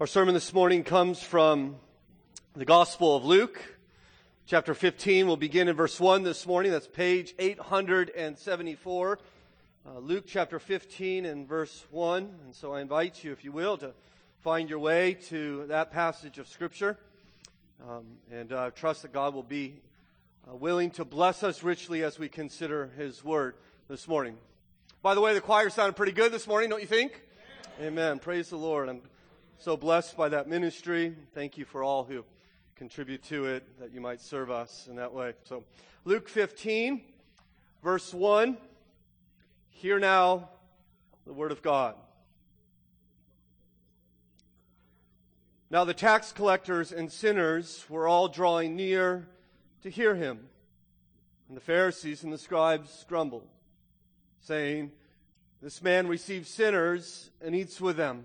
Our sermon this morning comes from the Gospel of Luke, chapter 15. We'll begin in verse 1 this morning. That's page 874. Uh, Luke chapter 15 and verse 1. And so I invite you, if you will, to find your way to that passage of Scripture. Um, and uh, trust that God will be uh, willing to bless us richly as we consider His Word this morning. By the way, the choir sounded pretty good this morning, don't you think? Amen. Amen. Praise the Lord. I'm so blessed by that ministry. Thank you for all who contribute to it, that you might serve us in that way. So, Luke 15, verse 1. Hear now the word of God. Now, the tax collectors and sinners were all drawing near to hear him. And the Pharisees and the scribes grumbled, saying, This man receives sinners and eats with them.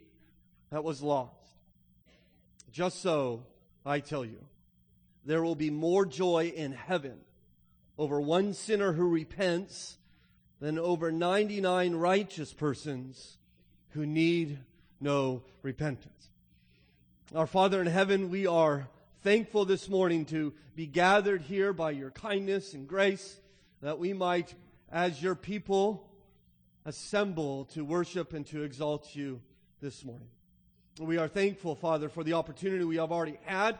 that was lost. Just so, I tell you, there will be more joy in heaven over one sinner who repents than over 99 righteous persons who need no repentance. Our Father in heaven, we are thankful this morning to be gathered here by your kindness and grace that we might, as your people, assemble to worship and to exalt you this morning. We are thankful, Father, for the opportunity we have already had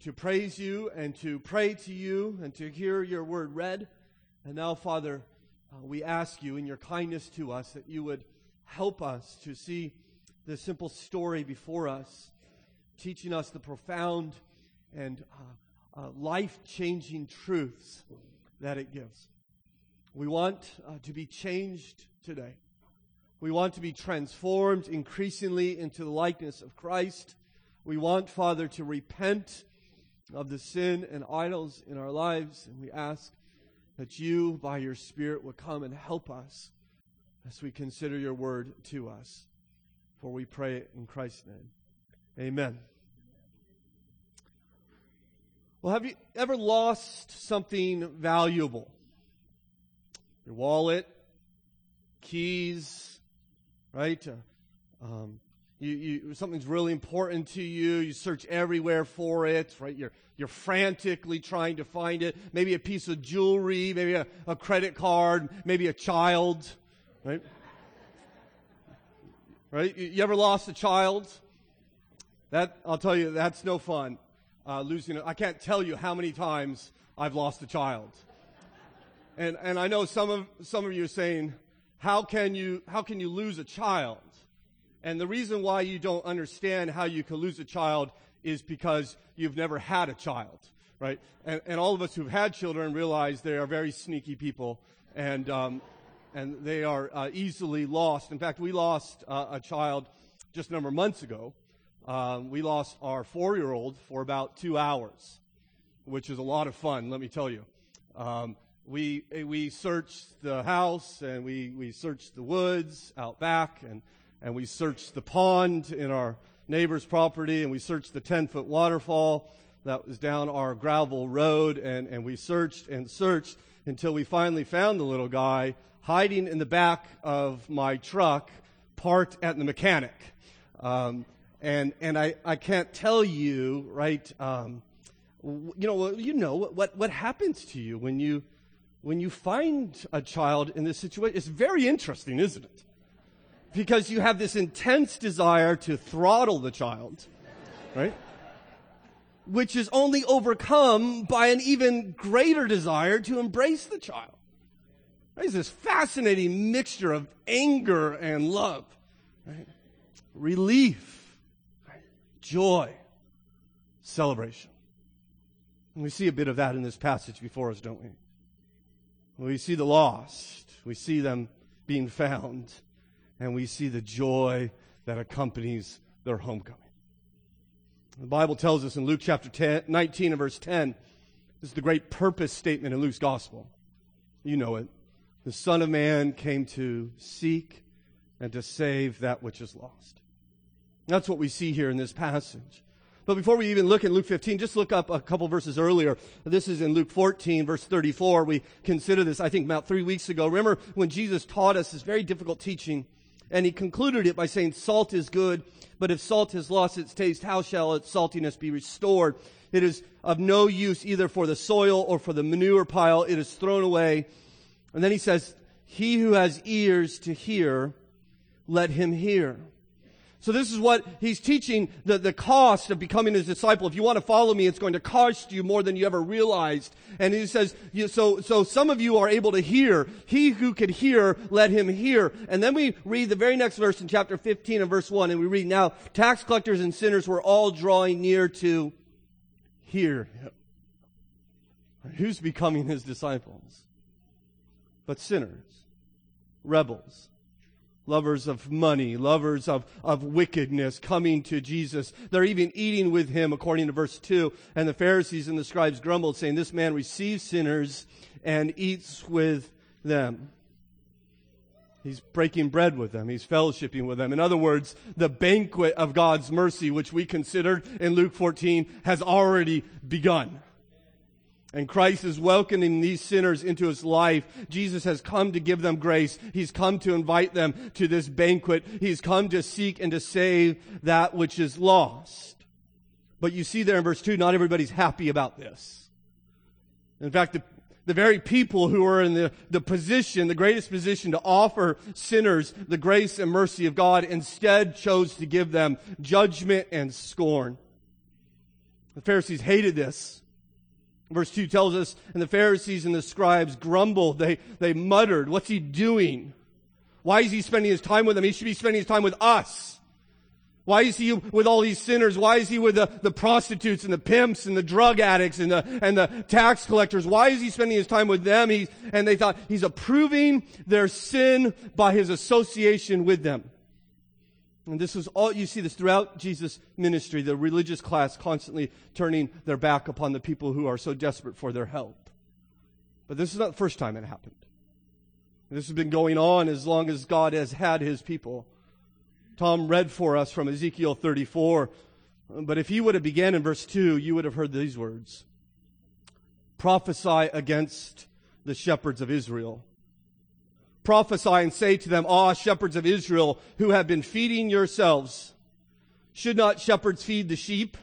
to praise you and to pray to you and to hear your word read. And now, Father, uh, we ask you in your kindness to us that you would help us to see the simple story before us, teaching us the profound and uh, uh, life changing truths that it gives. We want uh, to be changed today. We want to be transformed increasingly into the likeness of Christ. We want, Father, to repent of the sin and idols in our lives. And we ask that you, by your Spirit, will come and help us as we consider your word to us. For we pray it in Christ's name. Amen. Well, have you ever lost something valuable? Your wallet, keys, right? Uh, um, you, you, something's really important to you. You search everywhere for it, right? You're, you're frantically trying to find it. Maybe a piece of jewelry, maybe a, a credit card, maybe a child, right? right? You, you, ever lost a child? That, I'll tell you, that's no fun. Uh, losing. I can't tell you how many times I've lost a child. And, and I know some of, some of you are saying, how can you, how can you lose a child? And the reason why you don't understand how you can lose a child is because you've never had a child, right? And, and all of us who've had children realize they are very sneaky people and, um, and they are uh, easily lost. In fact, we lost uh, a child just a number of months ago. Um, we lost our four year old for about two hours, which is a lot of fun, let me tell you. Um, we, we searched the house and we, we searched the woods out back and, and we searched the pond in our neighbor's property and we searched the 10 foot waterfall that was down our gravel road and, and we searched and searched until we finally found the little guy hiding in the back of my truck parked at the mechanic. Um, and, and I, I can't tell you, right, um, you know, you know what, what happens to you when you, when you find a child in this situation, it's very interesting, isn't it? Because you have this intense desire to throttle the child, right? Which is only overcome by an even greater desire to embrace the child. It's this fascinating mixture of anger and love, right? relief, right? joy, celebration. And we see a bit of that in this passage before us, don't we? We see the lost. We see them being found. And we see the joy that accompanies their homecoming. The Bible tells us in Luke chapter 10, 19 and verse 10, this is the great purpose statement in Luke's gospel. You know it. The Son of Man came to seek and to save that which is lost. That's what we see here in this passage. But before we even look at Luke 15, just look up a couple verses earlier. This is in Luke 14, verse 34. We considered this, I think, about three weeks ago. Remember when Jesus taught us this very difficult teaching, and he concluded it by saying, Salt is good, but if salt has lost its taste, how shall its saltiness be restored? It is of no use either for the soil or for the manure pile. It is thrown away. And then he says, He who has ears to hear, let him hear. So this is what he's teaching the, the cost of becoming his disciple. If you want to follow me, it's going to cost you more than you ever realized. And he says, so, so some of you are able to hear. He who could hear, let him hear. And then we read the very next verse in chapter 15 and verse 1, and we read, now tax collectors and sinners were all drawing near to hear. Who's becoming his disciples? But sinners, rebels, lovers of money, lovers of, of wickedness coming to Jesus. They're even eating with him, according to verse 2. And the Pharisees and the scribes grumbled, saying, This man receives sinners and eats with them. He's breaking bread with them. He's fellowshipping with them. In other words, the banquet of God's mercy, which we considered in Luke 14, has already begun. And Christ is welcoming these sinners into his life. Jesus has come to give them grace. He's come to invite them to this banquet. He's come to seek and to save that which is lost. But you see there in verse 2, not everybody's happy about this. In fact, the, the very people who are in the, the position, the greatest position to offer sinners the grace and mercy of God, instead chose to give them judgment and scorn. The Pharisees hated this. Verse 2 tells us, and the Pharisees and the scribes grumbled. They, they muttered, What's he doing? Why is he spending his time with them? He should be spending his time with us. Why is he with all these sinners? Why is he with the, the prostitutes and the pimps and the drug addicts and the, and the tax collectors? Why is he spending his time with them? He, and they thought he's approving their sin by his association with them. And this was all, you see this throughout Jesus' ministry, the religious class constantly turning their back upon the people who are so desperate for their help. But this is not the first time it happened. This has been going on as long as God has had his people. Tom read for us from Ezekiel 34. But if you would have began in verse 2, you would have heard these words. Prophesy against the shepherds of Israel prophesy and say to them, Ah, shepherds of Israel, who have been feeding yourselves, should not shepherds feed the sheep?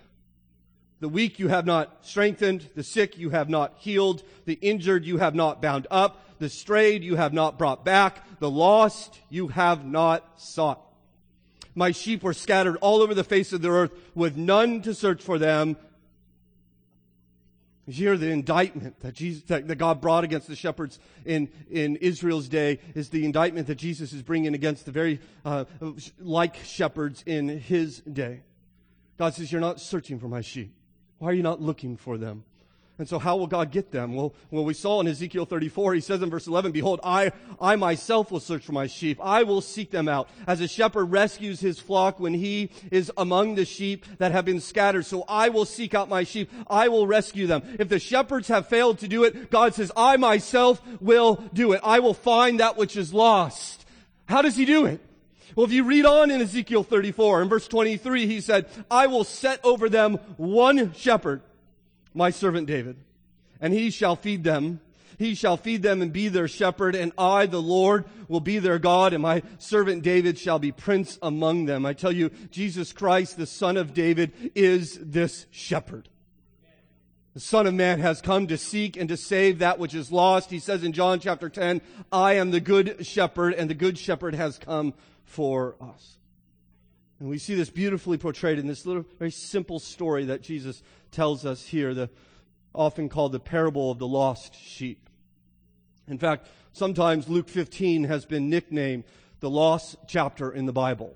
The weak you have not strengthened, the sick you have not healed, the injured you have not bound up, the strayed you have not brought back, the lost you have not sought. My sheep were scattered all over the face of the earth with none to search for them. Here, the indictment that, Jesus, that, God brought against the shepherds in, in Israel's day is the indictment that Jesus is bringing against the very uh, like shepherds in his day. God says, You're not searching for my sheep. Why are you not looking for them? And so how will God get them? Well, well, we saw in Ezekiel 34, he says in verse 11, Behold, I, I myself will search for my sheep. I will seek them out. As a shepherd rescues his flock when he is among the sheep that have been scattered. So I will seek out my sheep. I will rescue them. If the shepherds have failed to do it, God says, I myself will do it. I will find that which is lost. How does he do it? Well, if you read on in Ezekiel 34, in verse 23, he said, I will set over them one shepherd my servant David, and he shall feed them. He shall feed them and be their shepherd, and I, the Lord, will be their God, and my servant David shall be prince among them. I tell you, Jesus Christ, the son of David, is this shepherd. The Son of Man has come to seek and to save that which is lost. He says in John chapter 10, I am the good shepherd, and the good shepherd has come for us. And we see this beautifully portrayed in this little, very simple story that Jesus tells us here, the often called the parable of the lost sheep. In fact, sometimes Luke 15 has been nicknamed the lost chapter in the Bible.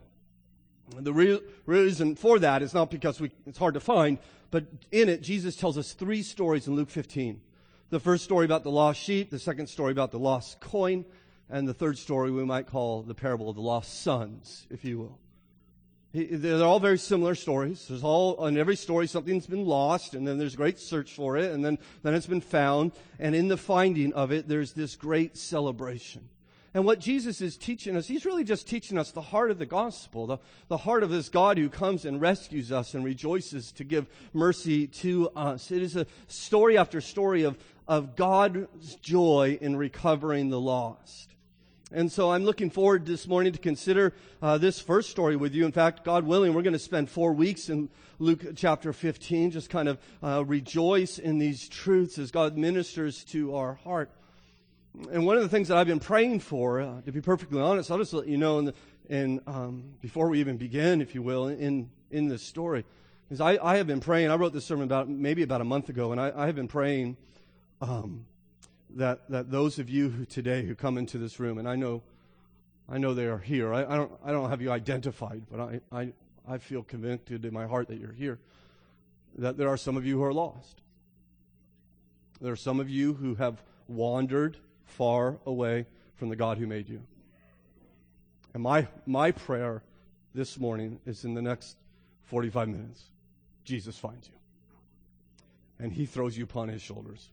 The re- reason for that is not because we, it's hard to find, but in it, Jesus tells us three stories in Luke 15. The first story about the lost sheep, the second story about the lost coin, and the third story we might call the parable of the lost sons, if you will. They're all very similar stories. There's all, in every story, something's been lost, and then there's a great search for it, and then, then it's been found. And in the finding of it, there's this great celebration. And what Jesus is teaching us, he's really just teaching us the heart of the gospel, the, the heart of this God who comes and rescues us and rejoices to give mercy to us. It is a story after story of, of God's joy in recovering the lost. And so I'm looking forward this morning to consider uh, this first story with you. In fact, God willing, we're going to spend four weeks in Luke chapter 15, just kind of uh, rejoice in these truths as God ministers to our heart. And one of the things that I've been praying for, uh, to be perfectly honest, I'll just let you know, the, um, before we even begin, if you will, in in this story, is I, I have been praying. I wrote this sermon about maybe about a month ago, and I, I have been praying um, that that those of you who today who come into this room, and I know, I know they are here. I, I don't I don't have you identified, but I, I I feel convicted in my heart that you're here. That there are some of you who are lost. There are some of you who have wandered far away from the God who made you. And my, my prayer this morning is in the next 45 minutes, Jesus finds you. And he throws you upon his shoulders.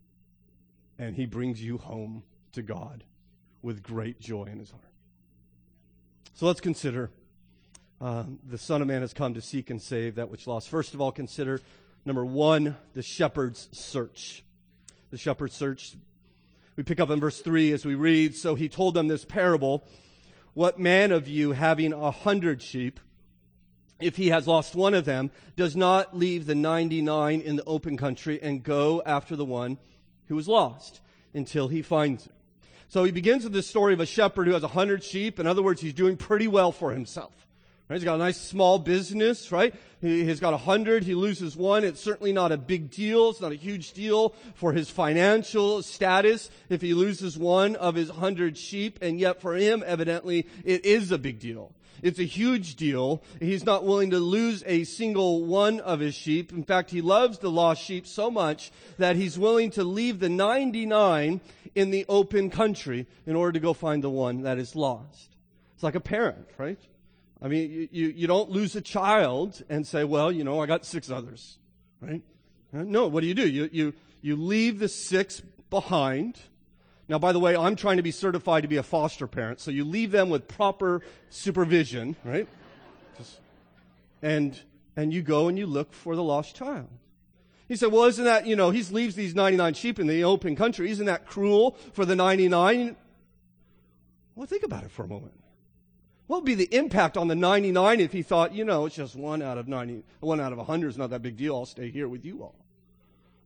And he brings you home to God with great joy in his heart. So let's consider uh, the Son of Man has come to seek and save that which lost. First of all, consider number one, the shepherd's search. The shepherd's search we pick up in verse 3 as we read, So he told them this parable What man of you, having a hundred sheep, if he has lost one of them, does not leave the 99 in the open country and go after the one who was lost until he finds it? So he begins with this story of a shepherd who has a hundred sheep. In other words, he's doing pretty well for himself. Right? He's got a nice small business, right? He, has got a hundred. He loses one. It's certainly not a big deal. It's not a huge deal for his financial status if he loses one of his hundred sheep. And yet for him, evidently, it is a big deal. It's a huge deal. He's not willing to lose a single one of his sheep. In fact, he loves the lost sheep so much that he's willing to leave the 99 in the open country in order to go find the one that is lost. It's like a parent, right? I mean, you, you don't lose a child and say, well, you know, I got six others, right? No, what do you do? You, you, you leave the six behind. Now, by the way, I'm trying to be certified to be a foster parent, so you leave them with proper supervision, right? Just, and, and you go and you look for the lost child. He said, well, isn't that, you know, he leaves these 99 sheep in the open country. Isn't that cruel for the 99? Well, think about it for a moment. What would be the impact on the 99 if he thought, you know, it's just one out of 90, one out of 100 is not that big deal. I'll stay here with you all.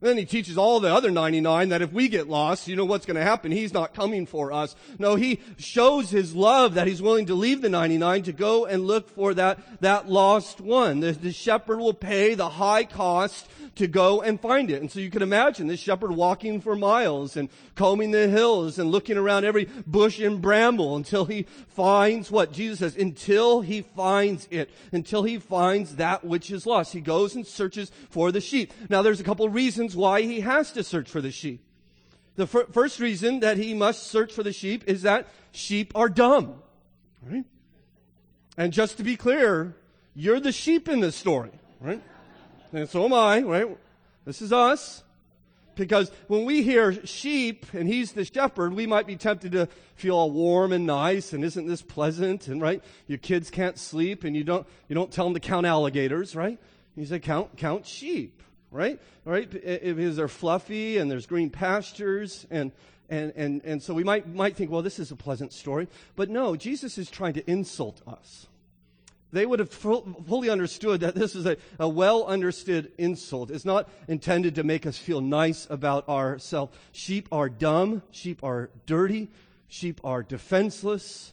Then he teaches all the other 99 that if we get lost, you know what's going to happen. He's not coming for us. No, he shows his love that he's willing to leave the 99 to go and look for that, that lost one. The, the shepherd will pay the high cost to go and find it. And so you can imagine this shepherd walking for miles and combing the hills and looking around every bush and bramble until he finds what Jesus says, until he finds it, until he finds that which is lost. He goes and searches for the sheep. Now there's a couple reasons why he has to search for the sheep. The fir- first reason that he must search for the sheep is that sheep are dumb. Right? And just to be clear, you're the sheep in this story, right? And so am I, right? This is us. Because when we hear sheep and he's the shepherd, we might be tempted to feel all warm and nice and isn't this pleasant? And right, your kids can't sleep and you don't, you don't tell them to count alligators, right? You say count, count sheep, right? Right? Because they're fluffy and there's green pastures and, and, and, and so we might, might think, well, this is a pleasant story. But no, Jesus is trying to insult us they would have fully understood that this is a, a well understood insult. It's not intended to make us feel nice about ourselves. Sheep are dumb. Sheep are dirty. Sheep are defenseless.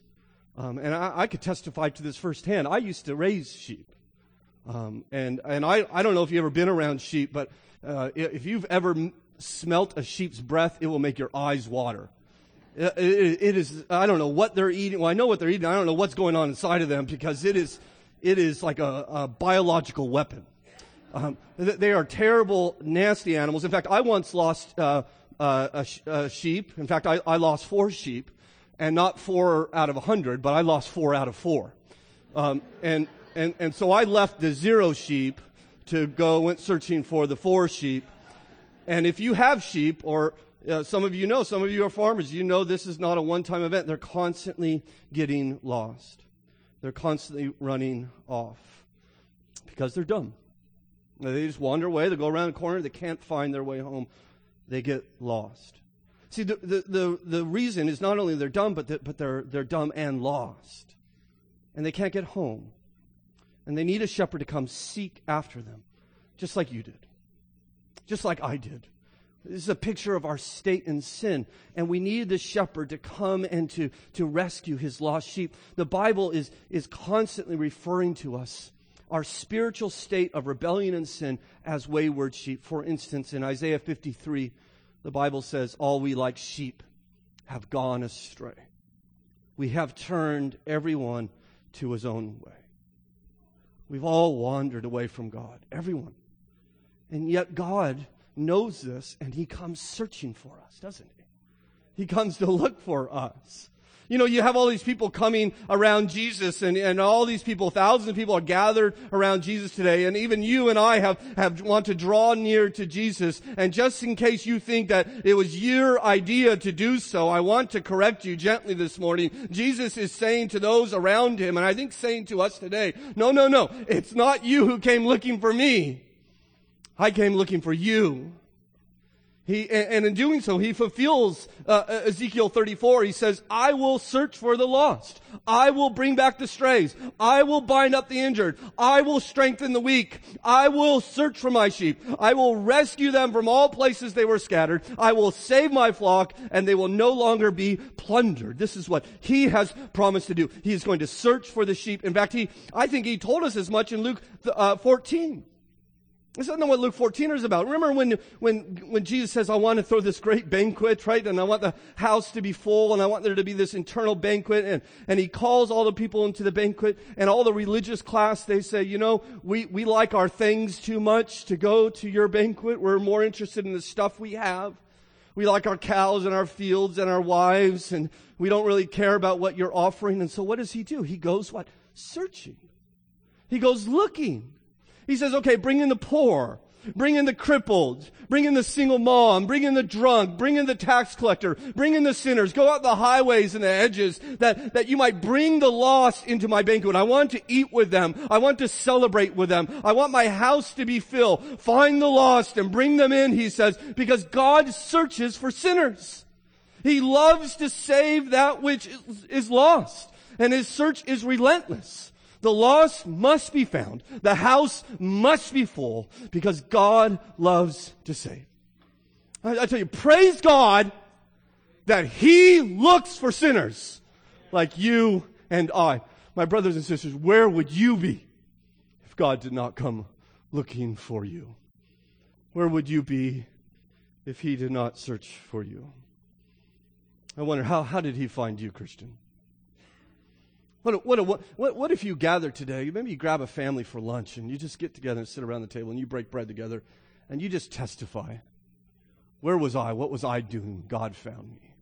Um, and I, I, could testify to this firsthand. I used to raise sheep. Um, and and I, I don't know if you've ever been around sheep, but uh, if you've ever smelt a sheep's breath, it will make your eyes water. It, is, I don't know what they're eating. Well, I know what they're eating. I don't know what's going on inside of them because it is, it is like a, a biological weapon. Um, they are terrible, nasty animals. In fact, I once lost uh, uh, a, sh- a, sheep. In fact, I, I, lost four sheep, and not four out of a hundred, but I lost four out of four. Um, and and, and so I left the zero sheep to go went searching for the four sheep. And if you have sheep, or uh, some of you know, some of you are farmers, you know this is not a one-time event. They're constantly getting lost. They're constantly running off because they're dumb. They just wander away. They go around the corner. They can't find their way home. They get lost. See, the, the, the, the reason is not only they're dumb, but, the, but they're, they're dumb and lost. And they can't get home. And they need a shepherd to come seek after them, just like you did, just like I did. This is a picture of our state in sin. And we need the shepherd to come and to, to rescue his lost sheep. The Bible is, is constantly referring to us, our spiritual state of rebellion and sin, as wayward sheep. For instance, in Isaiah 53, the Bible says, All we like sheep have gone astray. We have turned everyone to his own way. We've all wandered away from God, everyone. And yet God knows this and he comes searching for us, doesn't he? He comes to look for us. You know, you have all these people coming around Jesus and, and all these people, thousands of people are gathered around Jesus today. And even you and I have, have want to draw near to Jesus. And just in case you think that it was your idea to do so, I want to correct you gently this morning. Jesus is saying to those around him, and I think saying to us today, no, no, no, it's not you who came looking for me. I came looking for you. He, and in doing so, he fulfills uh, Ezekiel 34. He says, I will search for the lost. I will bring back the strays. I will bind up the injured. I will strengthen the weak. I will search for my sheep. I will rescue them from all places they were scattered. I will save my flock and they will no longer be plundered. This is what he has promised to do. He is going to search for the sheep. In fact, he, I think he told us as much in Luke uh, 14. This is not what Luke 14 is about. Remember when, when, when Jesus says, I want to throw this great banquet, right? And I want the house to be full and I want there to be this internal banquet. And, and he calls all the people into the banquet and all the religious class, they say, you know, we, we like our things too much to go to your banquet. We're more interested in the stuff we have. We like our cows and our fields and our wives and we don't really care about what you're offering. And so what does he do? He goes what? Searching. He goes looking. He says, okay, bring in the poor. Bring in the crippled. Bring in the single mom. Bring in the drunk. Bring in the tax collector. Bring in the sinners. Go out the highways and the edges that, that you might bring the lost into my banquet. I want to eat with them. I want to celebrate with them. I want my house to be filled. Find the lost and bring them in, he says, because God searches for sinners. He loves to save that which is, lost. And his search is relentless. The lost must be found. The house must be full because God loves to save. I, I tell you, praise God that He looks for sinners like you and I. My brothers and sisters, where would you be if God did not come looking for you? Where would you be if He did not search for you? I wonder, how, how did He find you, Christian? What, what, what, what if you gather today? Maybe you grab a family for lunch and you just get together and sit around the table and you break bread together and you just testify. Where was I? What was I doing? God found me.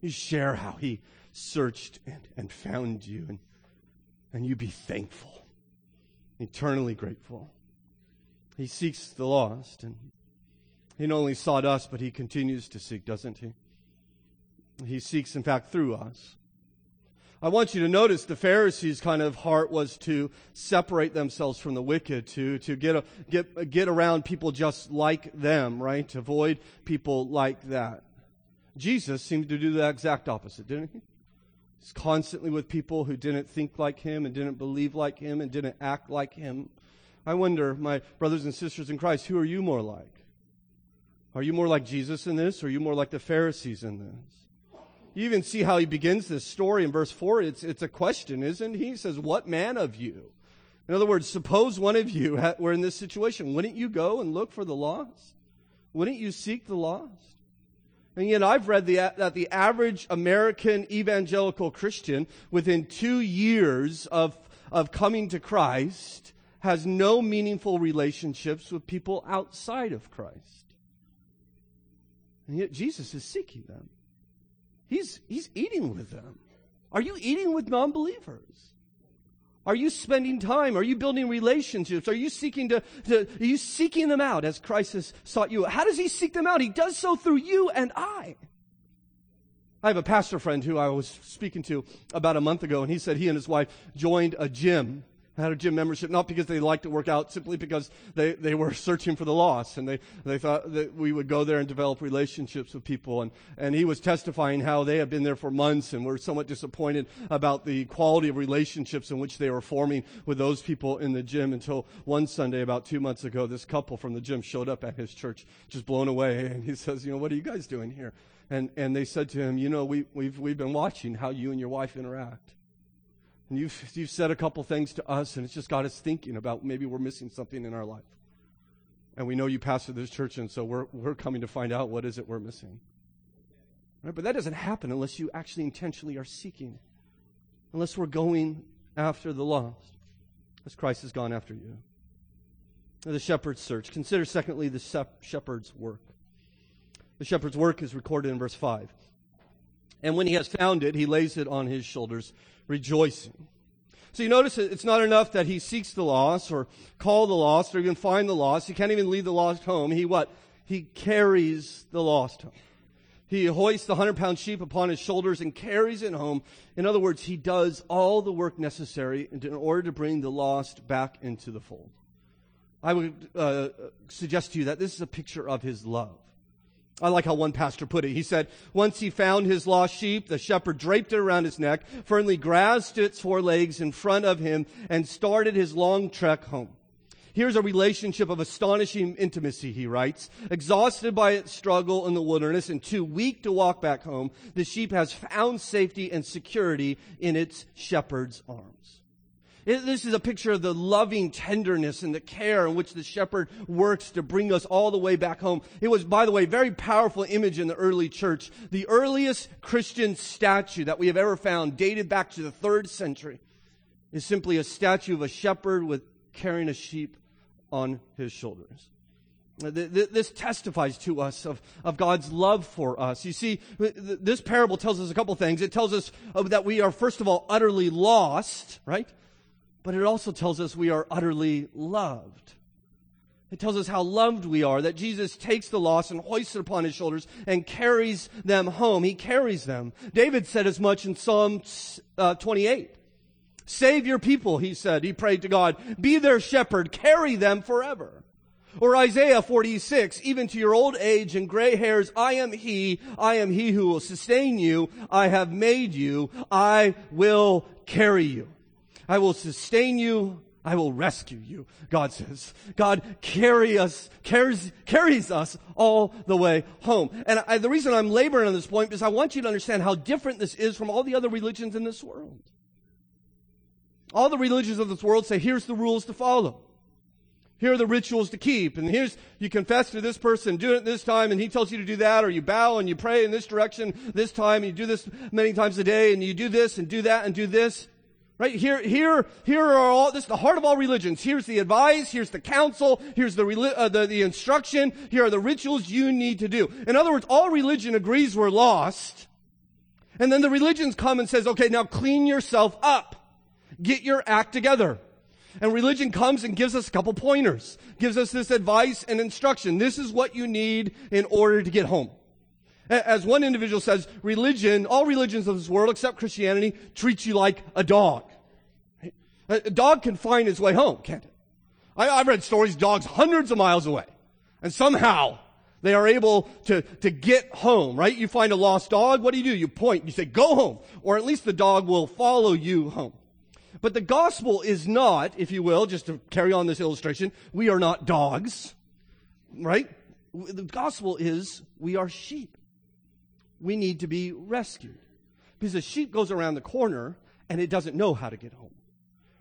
You share how He searched and, and found you, and, and you be thankful, eternally grateful. He seeks the lost, and He not only sought us, but He continues to seek, doesn't He? He seeks, in fact, through us. I want you to notice the Pharisees' kind of heart was to separate themselves from the wicked, to, to get, a, get, get around people just like them, right? To avoid people like that. Jesus seemed to do the exact opposite, didn't he? He's constantly with people who didn't think like him and didn't believe like him and didn't act like him. I wonder, my brothers and sisters in Christ, who are you more like? Are you more like Jesus in this, or are you more like the Pharisees in this? You even see how he begins this story in verse 4. It's, it's a question, isn't he? He says, What man of you? In other words, suppose one of you were in this situation. Wouldn't you go and look for the lost? Wouldn't you seek the lost? And yet I've read the, that the average American evangelical Christian within two years of, of coming to Christ has no meaningful relationships with people outside of Christ. And yet Jesus is seeking them. He's, he's eating with them. Are you eating with non believers? Are you spending time? Are you building relationships? Are you seeking to, to, are you seeking them out as Christ has sought you? How does he seek them out? He does so through you and I. I have a pastor friend who I was speaking to about a month ago, and he said he and his wife joined a gym had a gym membership, not because they liked to work out, simply because they, they were searching for the lost. And they, they thought that we would go there and develop relationships with people. And, and he was testifying how they had been there for months and were somewhat disappointed about the quality of relationships in which they were forming with those people in the gym until one Sunday about two months ago, this couple from the gym showed up at his church, just blown away. And he says, you know, what are you guys doing here? And, and they said to him, you know, we, we've, we've been watching how you and your wife interact. And you've, you've said a couple things to us, and it's just got us thinking about maybe we're missing something in our life. And we know you pastor this church, and so we're, we're coming to find out what is it we're missing. Right? But that doesn't happen unless you actually intentionally are seeking, unless we're going after the lost, as Christ has gone after you. The shepherd's search. Consider, secondly, the shepherd's work. The shepherd's work is recorded in verse 5. And when he has found it, he lays it on his shoulders rejoicing. So you notice it's not enough that he seeks the lost or call the lost or even find the lost. He can't even lead the lost home. He what? He carries the lost home. He hoists the hundred pound sheep upon his shoulders and carries it home. In other words, he does all the work necessary in order to bring the lost back into the fold. I would uh, suggest to you that this is a picture of his love. I like how one pastor put it. He said, once he found his lost sheep, the shepherd draped it around his neck, firmly grasped its four legs in front of him, and started his long trek home. Here's a relationship of astonishing intimacy, he writes. Exhausted by its struggle in the wilderness and too weak to walk back home, the sheep has found safety and security in its shepherd's arms. This is a picture of the loving tenderness and the care in which the shepherd works to bring us all the way back home. It was, by the way, a very powerful image in the early church. The earliest Christian statue that we have ever found, dated back to the third century, is simply a statue of a shepherd with carrying a sheep on his shoulders. This testifies to us of, of God's love for us. You see, this parable tells us a couple things. It tells us uh, that we are, first of all, utterly lost, right? But it also tells us we are utterly loved. It tells us how loved we are, that Jesus takes the lost and hoists it upon his shoulders and carries them home. He carries them. David said as much in Psalm uh, 28. Save your people, he said. He prayed to God. Be their shepherd. Carry them forever. Or Isaiah 46, even to your old age and gray hairs, I am he, I am he who will sustain you. I have made you. I will carry you. I will sustain you. I will rescue you, God says. God carry us, carries, carries us all the way home. And I, the reason I'm laboring on this point is I want you to understand how different this is from all the other religions in this world. All the religions of this world say, here's the rules to follow. Here are the rituals to keep. And here's, you confess to this person, do it this time, and he tells you to do that, or you bow and you pray in this direction this time, and you do this many times a day, and you do this and do that and do this. Right? Here, here, here are all, this is the heart of all religions. Here's the advice, here's the counsel, here's the, uh, the, the instruction, here are the rituals you need to do. In other words, all religion agrees we're lost. And then the religions come and says, okay, now clean yourself up. Get your act together. And religion comes and gives us a couple pointers, gives us this advice and instruction. This is what you need in order to get home. As one individual says, religion, all religions of this world except Christianity, treats you like a dog. A dog can find its way home, can't it? I, have read stories, dogs hundreds of miles away. And somehow they are able to, to get home, right? You find a lost dog, what do you do? You point, you say, go home. Or at least the dog will follow you home. But the gospel is not, if you will, just to carry on this illustration, we are not dogs, right? The gospel is we are sheep we need to be rescued. Because a sheep goes around the corner and it doesn't know how to get home.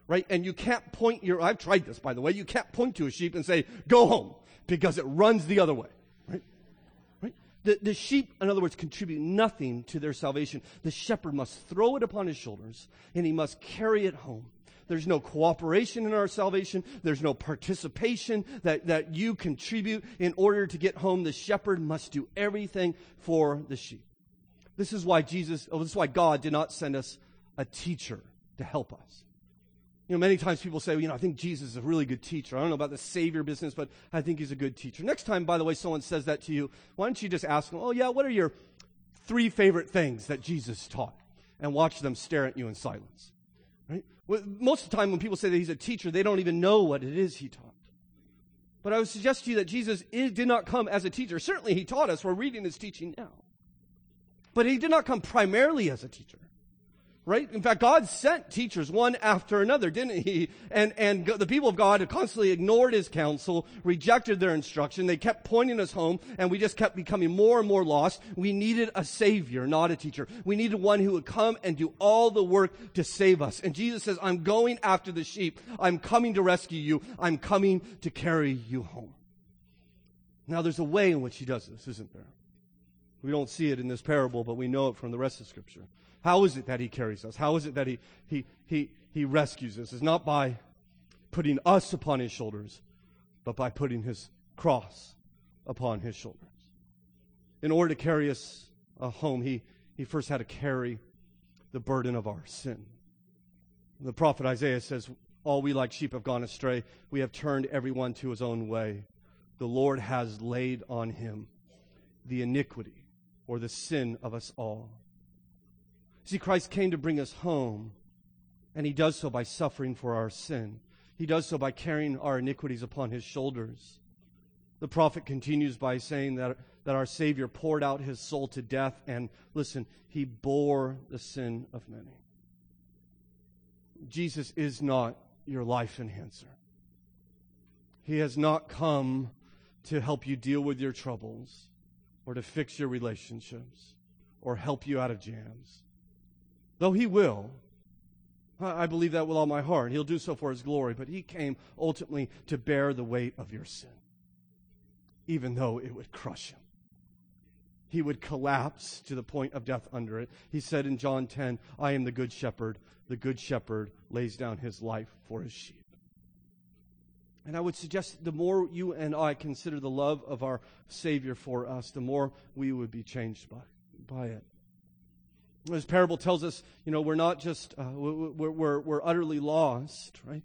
Right? And you can't point your, I've tried this by the way, you can't point to a sheep and say, go home, because it runs the other way. Right? Right? The, the sheep, in other words, contribute nothing to their salvation. The shepherd must throw it upon his shoulders and he must carry it home. There's no cooperation in our salvation. There's no participation that, that you contribute in order to get home. The shepherd must do everything for the sheep. This is why Jesus, oh, this is why God did not send us a teacher to help us. You know, many times people say, well, you know, I think Jesus is a really good teacher. I don't know about the Savior business, but I think he's a good teacher. Next time, by the way, someone says that to you, why don't you just ask them, oh, yeah, what are your three favorite things that Jesus taught? And watch them stare at you in silence. Right? Most of the time, when people say that he's a teacher, they don't even know what it is he taught. But I would suggest to you that Jesus is, did not come as a teacher. Certainly, he taught us. We're reading his teaching now. But he did not come primarily as a teacher right? In fact, God sent teachers one after another, didn't he? And, and the people of God had constantly ignored his counsel, rejected their instruction. They kept pointing us home, and we just kept becoming more and more lost. We needed a savior, not a teacher. We needed one who would come and do all the work to save us. And Jesus says, I'm going after the sheep. I'm coming to rescue you. I'm coming to carry you home. Now, there's a way in which he does this, isn't there? We don't see it in this parable, but we know it from the rest of Scripture. How is it that he carries us? How is it that he, he, he, he rescues us? It's not by putting us upon his shoulders, but by putting his cross upon his shoulders. In order to carry us uh, home, he, he first had to carry the burden of our sin. The prophet Isaiah says, All we like sheep have gone astray. We have turned everyone to his own way. The Lord has laid on him the iniquity or the sin of us all. See, Christ came to bring us home, and he does so by suffering for our sin. He does so by carrying our iniquities upon his shoulders. The prophet continues by saying that, that our Savior poured out his soul to death, and listen, he bore the sin of many. Jesus is not your life enhancer. He has not come to help you deal with your troubles or to fix your relationships or help you out of jams. Though he will. I believe that with all my heart. He'll do so for his glory, but he came ultimately to bear the weight of your sin, even though it would crush him. He would collapse to the point of death under it. He said in John 10, I am the good shepherd. The good shepherd lays down his life for his sheep. And I would suggest the more you and I consider the love of our Savior for us, the more we would be changed by, by it. This parable tells us, you know, we're not just, uh, we're, we're, we're utterly lost, right?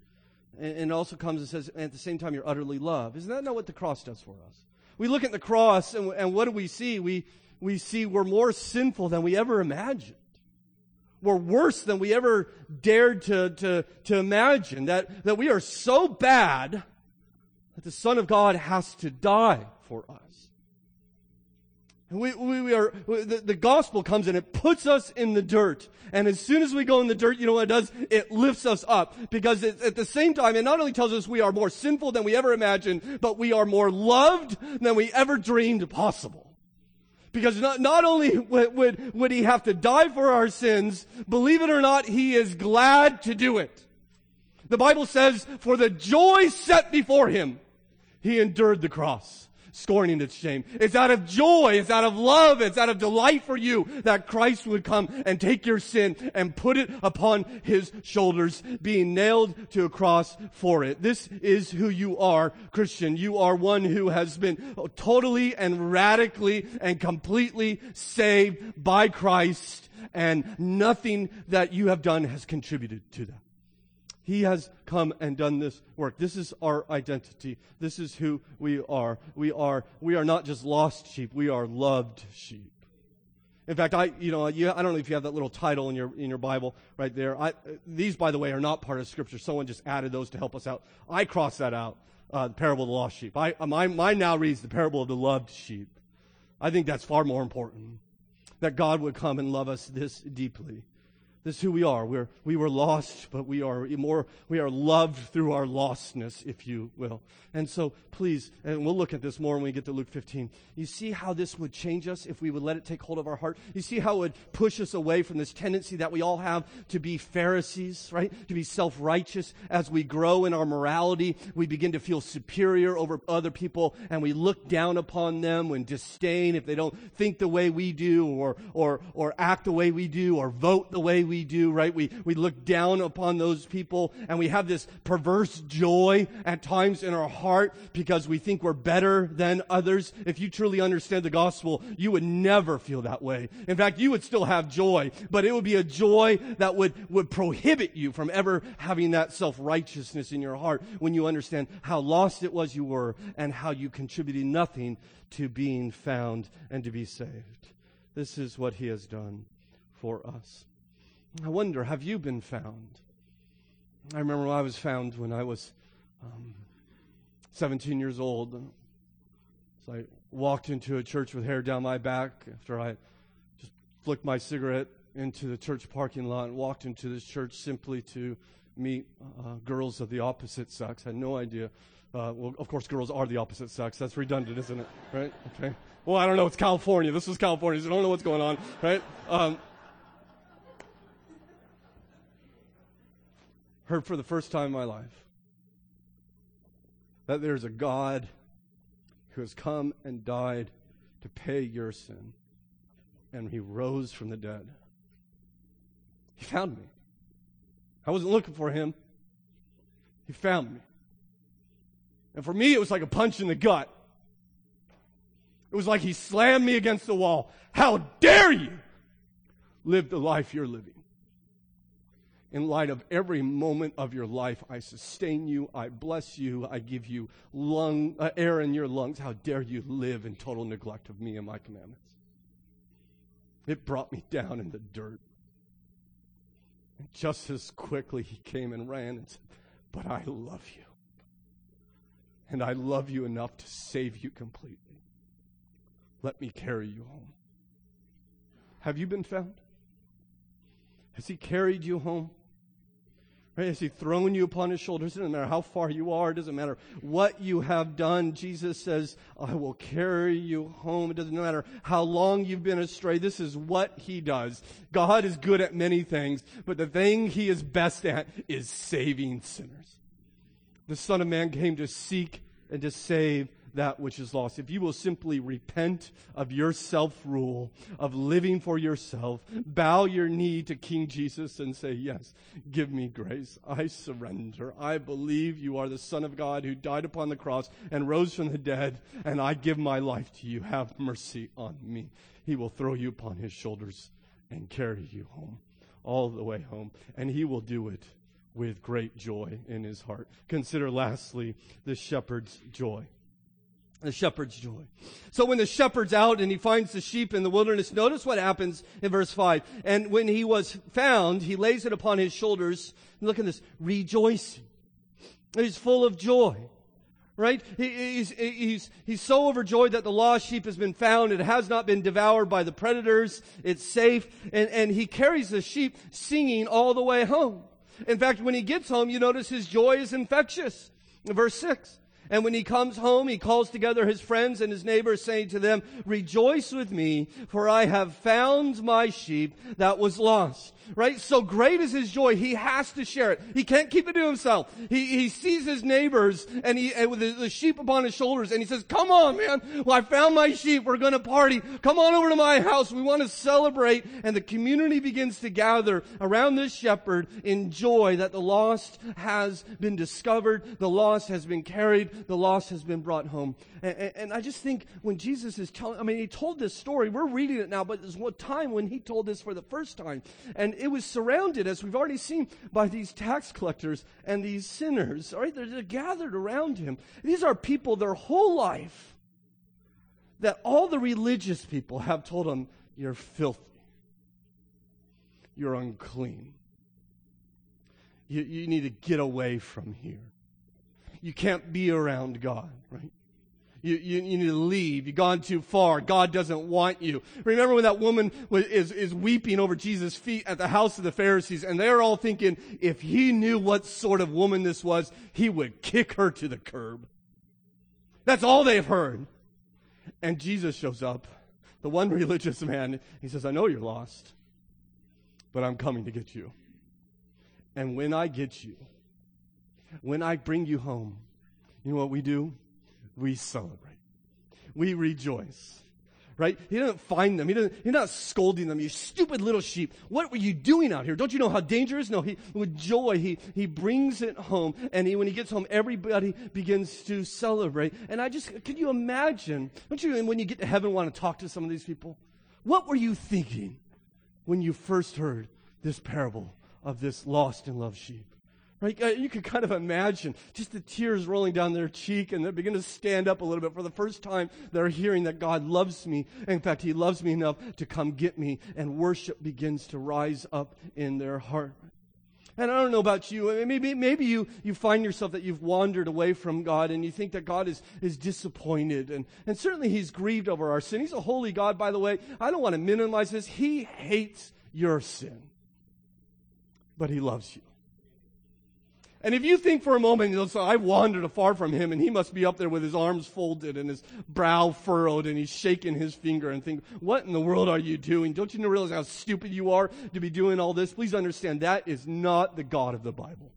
And, it also comes and says, and at the same time, you're utterly loved. Isn't that not what the cross does for us? We look at the cross and, and what do we see? We, we see we're more sinful than we ever imagined. We're worse than we ever dared to, to, to imagine. That, that we are so bad that the Son of God has to die for us. We, we, we are, the, the, gospel comes and it puts us in the dirt. And as soon as we go in the dirt, you know what it does? It lifts us up. Because it, at the same time, it not only tells us we are more sinful than we ever imagined, but we are more loved than we ever dreamed possible. Because not, not only would, would, would he have to die for our sins, believe it or not, he is glad to do it. The Bible says, for the joy set before him, he endured the cross scorning its shame. It's out of joy, it's out of love, it's out of delight for you that Christ would come and take your sin and put it upon his shoulders, being nailed to a cross for it. This is who you are, Christian. You are one who has been totally and radically and completely saved by Christ, and nothing that you have done has contributed to that. He has come and done this work. This is our identity. This is who we are. We are, we are not just lost sheep. We are loved sheep. In fact, I, you know, you, I don't know if you have that little title in your, in your Bible right there. I, these, by the way, are not part of scripture. Someone just added those to help us out. I crossed that out. Uh, the parable of the lost sheep. I, my, mine now reads the parable of the loved sheep. I think that's far more important. That God would come and love us this deeply. This is who we are. We're, we were lost, but we are more, we are loved through our lostness, if you will. And so please, and we'll look at this more when we get to Luke 15. You see how this would change us if we would let it take hold of our heart? You see how it would push us away from this tendency that we all have to be Pharisees, right? To be self-righteous. As we grow in our morality, we begin to feel superior over other people and we look down upon them and disdain if they don't think the way we do or, or, or act the way we do or vote the way we we do, right? We, we look down upon those people and we have this perverse joy at times in our heart because we think we're better than others. If you truly understand the gospel, you would never feel that way. In fact, you would still have joy, but it would be a joy that would, would prohibit you from ever having that self-righteousness in your heart when you understand how lost it was you were and how you contributed nothing to being found and to be saved. This is what he has done for us. I wonder, have you been found? I remember I was found when I was um, 17 years old. So I walked into a church with hair down my back after I just flicked my cigarette into the church parking lot and walked into this church simply to meet uh, girls of the opposite sex. I had no idea. Uh, well, of course, girls are the opposite sex. That's redundant, isn't it? Right? Okay. Well, I don't know. It's California. This was California, so I don't know what's going on, right? Um, heard for the first time in my life that there's a God who has come and died to pay your sin, and he rose from the dead. He found me. I wasn't looking for him. He found me. And for me, it was like a punch in the gut. It was like he slammed me against the wall. How dare you live the life you're living? In light of every moment of your life, I sustain you, I bless you, I give you lung, uh, air in your lungs. How dare you live in total neglect of me and my commandments? It brought me down in the dirt. And just as quickly he came and ran and said, But I love you. And I love you enough to save you completely. Let me carry you home. Have you been found? Has he carried you home? Right? Has he thrown you upon his shoulders? It doesn't matter how far you are. It doesn't matter what you have done. Jesus says, I will carry you home. It doesn't matter how long you've been astray. This is what he does. God is good at many things, but the thing he is best at is saving sinners. The Son of Man came to seek and to save that which is lost. If you will simply repent of your self rule, of living for yourself, bow your knee to King Jesus and say, Yes, give me grace. I surrender. I believe you are the Son of God who died upon the cross and rose from the dead, and I give my life to you. Have mercy on me. He will throw you upon his shoulders and carry you home, all the way home, and he will do it with great joy in his heart. Consider lastly the shepherd's joy the shepherd's joy. So when the shepherd's out and he finds the sheep in the wilderness, notice what happens in verse 5. And when he was found, he lays it upon his shoulders. Look at this, rejoicing. He's full of joy. Right? He, he's, he's, he's so overjoyed that the lost sheep has been found. It has not been devoured by the predators. It's safe. And, and he carries the sheep singing all the way home. In fact, when he gets home, you notice his joy is infectious. Verse 6. And when he comes home, he calls together his friends and his neighbors, saying to them, Rejoice with me, for I have found my sheep that was lost right? So great is his joy. He has to share it. He can't keep it to himself. He, he sees his neighbors and he, and with the, sheep upon his shoulders and he says, come on, man. Well, I found my sheep. We're going to party. Come on over to my house. We want to celebrate. And the community begins to gather around this shepherd in joy that the lost has been discovered. The lost has been carried. The lost has been brought home. And, and, and I just think when Jesus is telling, I mean, he told this story. We're reading it now, but there's one time when he told this for the first time. And it was surrounded, as we've already seen, by these tax collectors and these sinners. All right, they're, they're gathered around him. These are people their whole life that all the religious people have told them, you're filthy. You're unclean. You, you need to get away from here. You can't be around God, right? You, you, you, need to leave. You've gone too far. God doesn't want you. Remember when that woman was, is, is weeping over Jesus' feet at the house of the Pharisees, and they're all thinking, if he knew what sort of woman this was, he would kick her to the curb. That's all they've heard. And Jesus shows up, the one religious man. He says, I know you're lost, but I'm coming to get you. And when I get you, when I bring you home, you know what we do? we celebrate. We rejoice. right? He doesn't find them. He doesn't, he's not scolding them. You stupid little sheep. What were you doing out here? Don't you know how dangerous? No, he, with joy, he, he brings it home. And he, when he gets home, everybody begins to celebrate. And I just, can you imagine? Don't you, when you get to heaven, want to talk to some of these people? What were you thinking when you first heard this parable of this lost and loved sheep? Right? Uh, you can kind of imagine just the tears rolling down their cheek and they begin to stand up a little bit for the first time. They're hearing that God loves me. In fact, He loves me enough to come get me and worship begins to rise up in their heart. And I don't know about you. Maybe, maybe you, you find yourself that you've wandered away from God and you think that God is, is disappointed. And, and certainly He's grieved over our sin. He's a holy God, by the way. I don't want to minimize this. He hates your sin. But He loves you. And if you think for a moment, you know, so I wandered afar from him and he must be up there with his arms folded and his brow furrowed and he's shaking his finger and think, what in the world are you doing? Don't you realize how stupid you are to be doing all this? Please understand that is not the God of the Bible.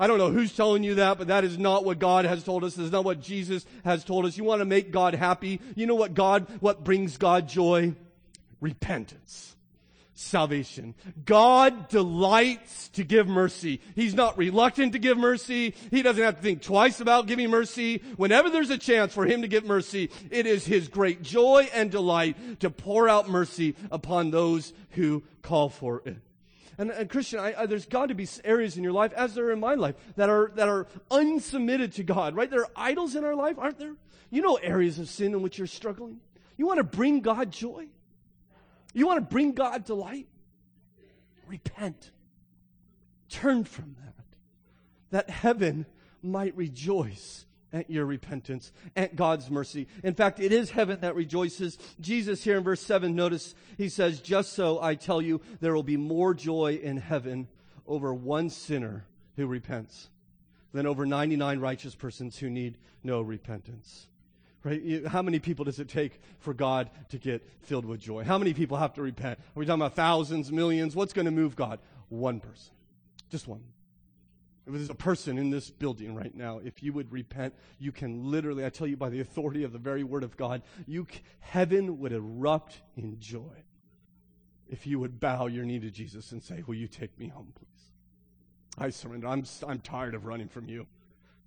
I don't know who's telling you that, but that is not what God has told us. This is not what Jesus has told us. You want to make God happy. You know what God, what brings God joy? Repentance salvation. God delights to give mercy. He's not reluctant to give mercy. He doesn't have to think twice about giving mercy. Whenever there's a chance for him to give mercy, it is his great joy and delight to pour out mercy upon those who call for it. And, and Christian, I, I, there's got to be areas in your life, as there are in my life, that are that are unsubmitted to God. Right? There are idols in our life, aren't there? You know areas of sin in which you're struggling. You want to bring God joy. You want to bring God delight? Repent. Turn from that. That heaven might rejoice at your repentance, at God's mercy. In fact, it is heaven that rejoices. Jesus here in verse 7, notice he says, Just so I tell you, there will be more joy in heaven over one sinner who repents than over 99 righteous persons who need no repentance. Right? How many people does it take for God to get filled with joy? How many people have to repent? Are we talking about thousands, millions? What's going to move God? One person. Just one. If there's a person in this building right now, if you would repent, you can literally, I tell you by the authority of the very word of God, you, heaven would erupt in joy if you would bow your knee to Jesus and say, Will you take me home, please? I surrender. I'm, I'm tired of running from you.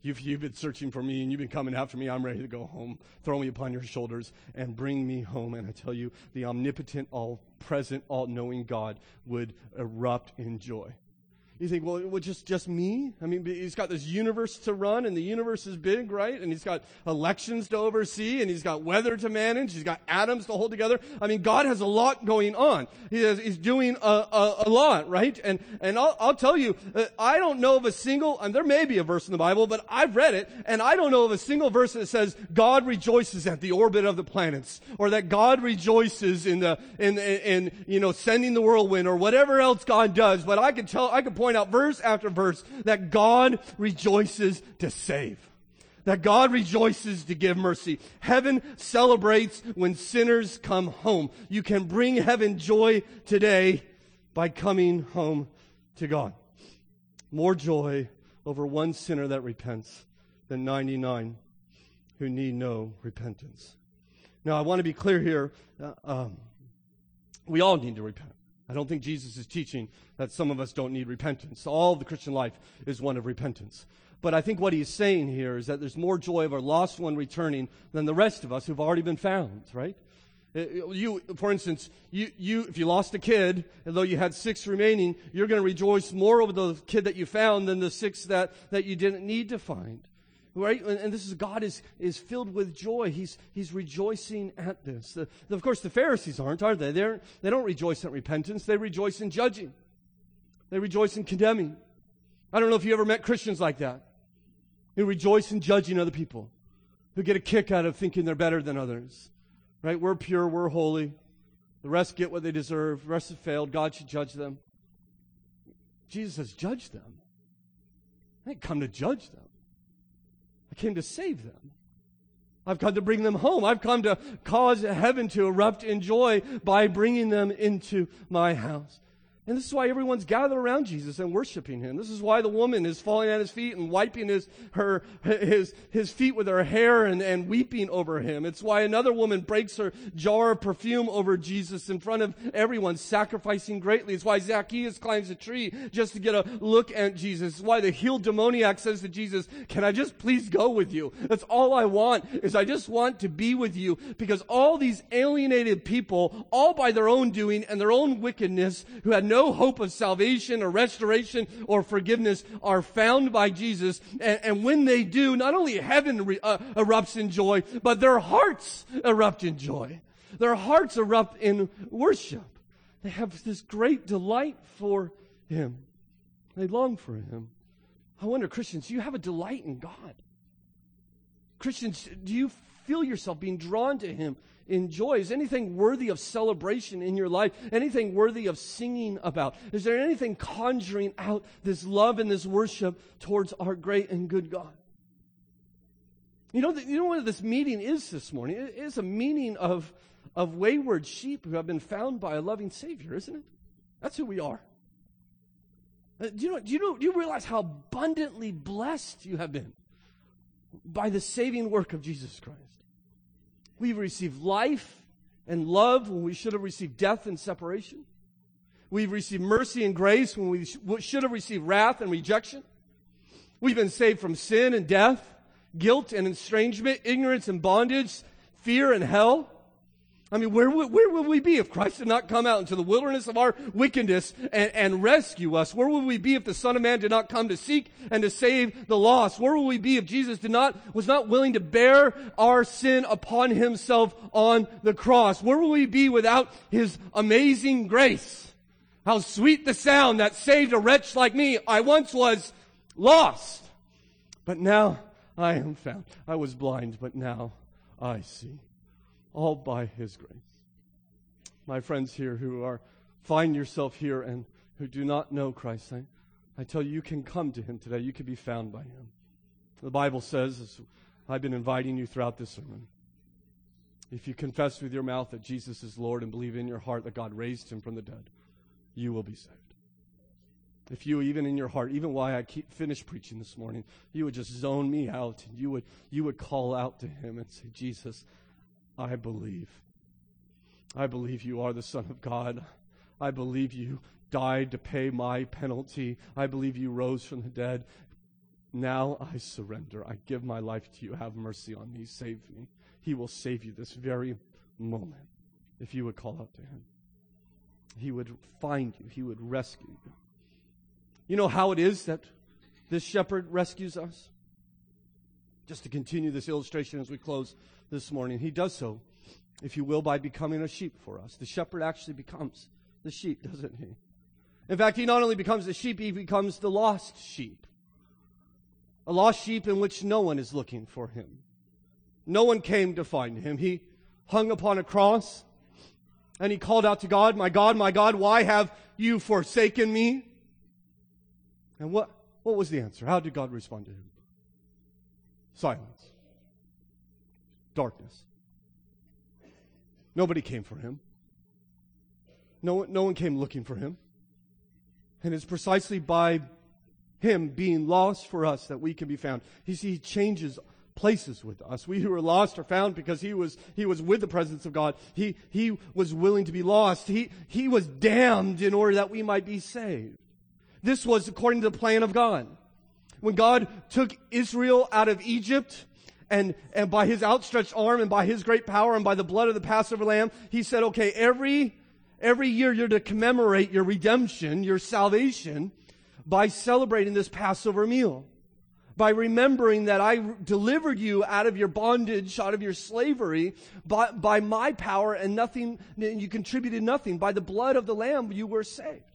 You've, you've been searching for me and you've been coming after me. I'm ready to go home. Throw me upon your shoulders and bring me home. And I tell you, the omnipotent, all present, all knowing God would erupt in joy. You think, well, well, just, just me? I mean, he's got this universe to run, and the universe is big, right? And he's got elections to oversee, and he's got weather to manage, he's got atoms to hold together. I mean, God has a lot going on. He has, he's doing a, a, a, lot, right? And, and I'll, I'll tell you, uh, I don't know of a single, and there may be a verse in the Bible, but I've read it, and I don't know of a single verse that says God rejoices at the orbit of the planets, or that God rejoices in the, in, in, in you know, sending the whirlwind, or whatever else God does. But I could tell, I could point point out verse after verse that God rejoices to save. That God rejoices to give mercy. Heaven celebrates when sinners come home. You can bring heaven joy today by coming home to God. More joy over one sinner that repents than 99 who need no repentance. Now, I want to be clear here. Uh, um, we all need to repent. I don't think Jesus is teaching that some of us don't need repentance. All the Christian life is one of repentance. But I think what he's saying here is that there's more joy of our lost one returning than the rest of us who've already been found, right? Uh, you, for instance, you, you, if you lost a kid, and though you had six remaining, you're going to rejoice more over the kid that you found than the six that, that you didn't need to find. Right? And this is God is, is filled with joy. He's, he's rejoicing at this. The, of course, the Pharisees aren't, are they? They're, they don't rejoice at repentance. They rejoice in judging. They rejoice in condemning. I don't know if you ever met Christians like that who rejoice in judging other people, who get a kick out of thinking they're better than others. Right? We're pure, we're holy. The rest get what they deserve. The rest have failed. God should judge them. Jesus says, judge them. I didn't come to judge them. I came to save them. I've come to bring them home. I've come to cause heaven to erupt in joy by bringing them into my house. And this is why everyone's gathered around Jesus and worshiping him. This is why the woman is falling at his feet and wiping his, her, his, his feet with her hair and, and weeping over him. It's why another woman breaks her jar of perfume over Jesus in front of everyone, sacrificing greatly. It's why Zacchaeus climbs a tree just to get a look at Jesus. It's why the healed demoniac says to Jesus, can I just please go with you? That's all I want is I just want to be with you because all these alienated people, all by their own doing and their own wickedness, who had no no hope of salvation or restoration or forgiveness are found by Jesus. And, and when they do, not only heaven re, uh, erupts in joy, but their hearts erupt in joy. Their hearts erupt in worship. They have this great delight for Him. They long for Him. I wonder, Christians, do you have a delight in God? Christians, do you feel yourself being drawn to Him enjoy? Is anything worthy of celebration in your life? Anything worthy of singing about? Is there anything conjuring out this love and this worship towards our great and good God? You know, you know what this meeting is this morning? It is a meeting of, of wayward sheep who have been found by a loving Savior, isn't it? That's who we are. Uh, do you know, do you know, do you realize how abundantly blessed you have been by the saving work of Jesus Christ? We've received life and love when we should have received death and separation. We've received mercy and grace when we should have received wrath and rejection. We've been saved from sin and death, guilt and estrangement, ignorance and bondage, fear and hell. I mean, where would, where would we be if Christ did not come out into the wilderness of our wickedness and, and rescue us? Where would we be if the Son of Man did not come to seek and to save the lost? Where would we be if Jesus did not, was not willing to bear our sin upon himself on the cross? Where would we be without his amazing grace? How sweet the sound that saved a wretch like me. I once was lost, but now I am found. I was blind, but now I see all by His grace. My friends here who are, find yourself here and who do not know Christ, I, I tell you, you can come to Him today. You can be found by Him. The Bible says, I've been inviting you throughout this sermon, if you confess with your mouth that Jesus is Lord and believe in your heart that God raised Him from the dead, you will be saved. If you, even in your heart, even while I keep, finish preaching this morning, you would just zone me out and you would, you would call out to Him and say, Jesus, I believe. I believe you are the Son of God. I believe you died to pay my penalty. I believe you rose from the dead. Now I surrender. I give my life to you. Have mercy on me. Save me. He will save you this very moment if you would call out to him. He would find you. He would rescue you. You know how it is that this shepherd rescues us? Just to continue this illustration as we close this morning. He does so, if you will, by becoming a sheep for us. The shepherd actually becomes the sheep, doesn't he? In fact, he not only becomes the sheep, he becomes the lost sheep. A lost sheep in which no one is looking for him. No one came to find him. He hung upon a cross and he called out to God, My God, my God, why have you forsaken me? And what, what was the answer? How did God respond to him? Silence darkness. Nobody came for him. No, one, no one came looking for him. And it's precisely by him being lost for us that we can be found. You see, he changes places with us. We who are lost are found because he was, he was with the presence of God. He, he was willing to be lost. He, he was damned in order that we might be saved. This was according to the plan of God. When God took Israel out of Egypt, and, and by his outstretched arm and by his great power and by the blood of the Passover lamb, he said, okay, every, every year you're to commemorate your redemption, your salvation, by celebrating this Passover meal. By remembering that I delivered you out of your bondage, out of your slavery, by, by my power and nothing, you contributed nothing. By the blood of the Lamb, you were saved.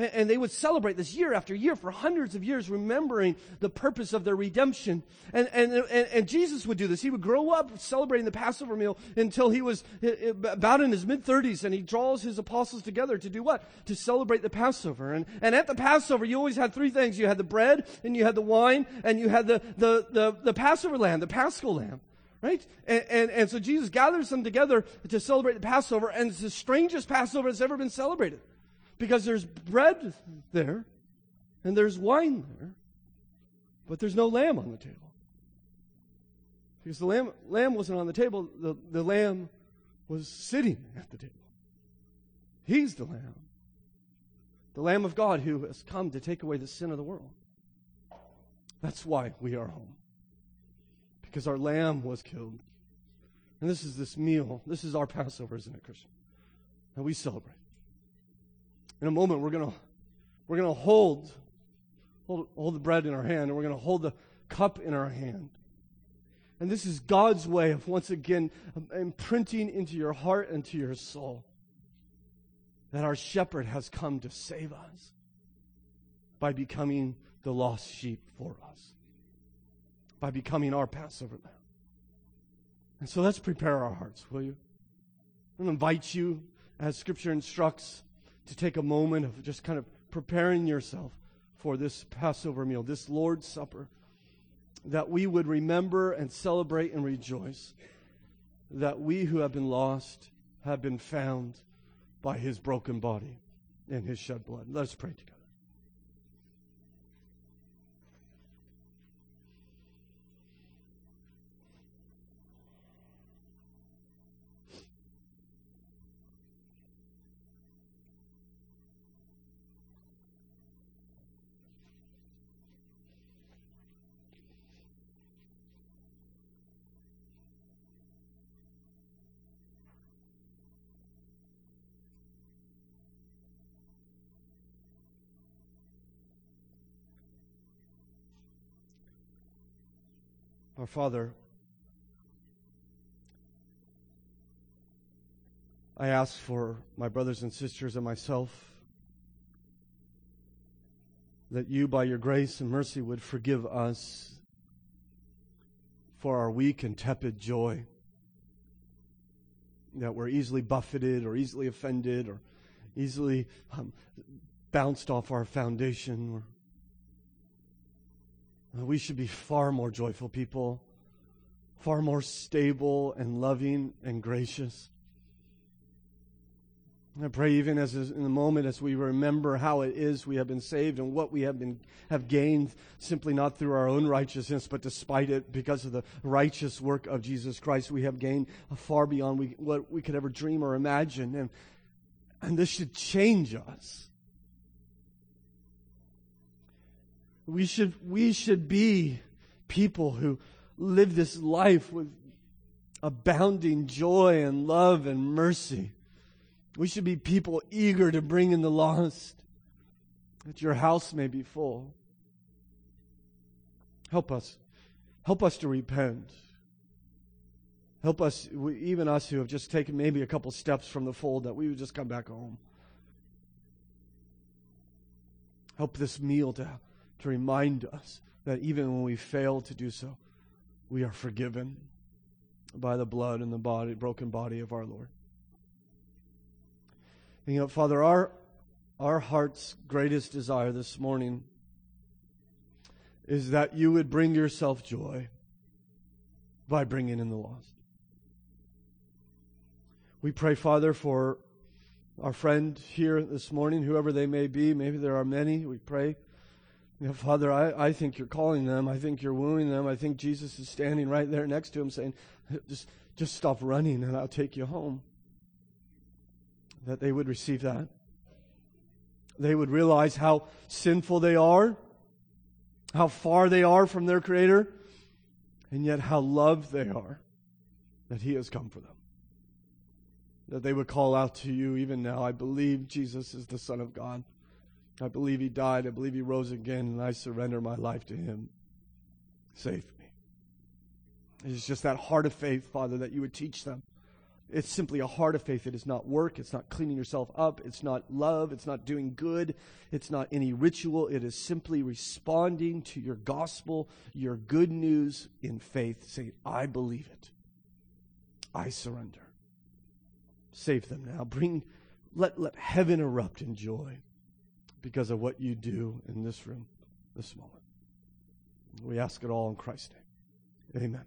And they would celebrate this year after year for hundreds of years, remembering the purpose of their redemption. And, and, and, and, Jesus would do this. He would grow up celebrating the Passover meal until he was uh, uh, about in his mid 30s, and he draws his apostles together to do what? To celebrate the Passover. And, and at the Passover, you always had three things you had the bread, and you had the wine, and you had the, the, the, the Passover lamb, the paschal lamb right? And, and, and, so Jesus gathers them together to celebrate the Passover, and it's the strangest Passover that's ever been celebrated. Because there's bread there and there's wine there, but there's no lamb on the table. Because the lamb, lamb wasn't on the table, the, the lamb was sitting at the table. He's the lamb. The Lamb of God who has come to take away the sin of the world. That's why we are home. Because our lamb was killed. And this is this meal. This is our Passover, isn't it, Christian? And we celebrate. In a moment, we're going to we're going to hold, hold, hold the bread in our hand, and we're going to hold the cup in our hand. And this is God's way of once again um, imprinting into your heart and to your soul that our shepherd has come to save us by becoming the lost sheep for us, by becoming our Passover lamb. And so let's prepare our hearts, will you? I'm going to invite you, as Scripture instructs, to take a moment of just kind of preparing yourself for this Passover meal, this Lord's Supper, that we would remember and celebrate and rejoice that we who have been lost have been found by his broken body and his shed blood. Let us pray together. Our Father, I ask for my brothers and sisters and myself that you, by your grace and mercy, would forgive us for our weak and tepid joy, that we're easily buffeted or easily offended or easily um, bounced off our foundation we should be far more joyful people, far more stable and loving and gracious. I pray even as in the moment as we remember how it is we have been saved and what we have been have gained simply not through our own righteousness but despite it because of the righteous work of Jesus Christ we have gained far beyond we, what we could ever dream or imagine and and this should change us. We should, we should be people who live this life with abounding joy and love and mercy. We should be people eager to bring in the lost, that your house may be full. Help us. Help us to repent. Help us, even us who have just taken maybe a couple steps from the fold, that we would just come back home. Help this meal to to remind us that even when we fail to do so, we are forgiven by the blood and the body, broken body of our Lord. And you know, Father, our, our heart's greatest desire this morning is that you would bring yourself joy by bringing in the lost. We pray, Father, for our friend here this morning, whoever they may be. Maybe there are many. We pray you know, Father, I, I think you're calling them. I think you're wooing them. I think Jesus is standing right there next to him saying, just, just stop running and I'll take you home. That they would receive that. They would realize how sinful they are, how far they are from their Creator, and yet how loved they are that He has come for them. That they would call out to you even now, I believe Jesus is the Son of God. I believe he died. I believe he rose again, and I surrender my life to him. Save me. It's just that heart of faith, Father, that you would teach them. It's simply a heart of faith. It is not work. It's not cleaning yourself up. It's not love. It's not doing good. It's not any ritual. It is simply responding to your gospel, your good news in faith, saying, I believe it. I surrender. Save them now. Bring, let, let heaven erupt in joy because of what you do in this room this moment. We ask it all in Christ's name. Amen.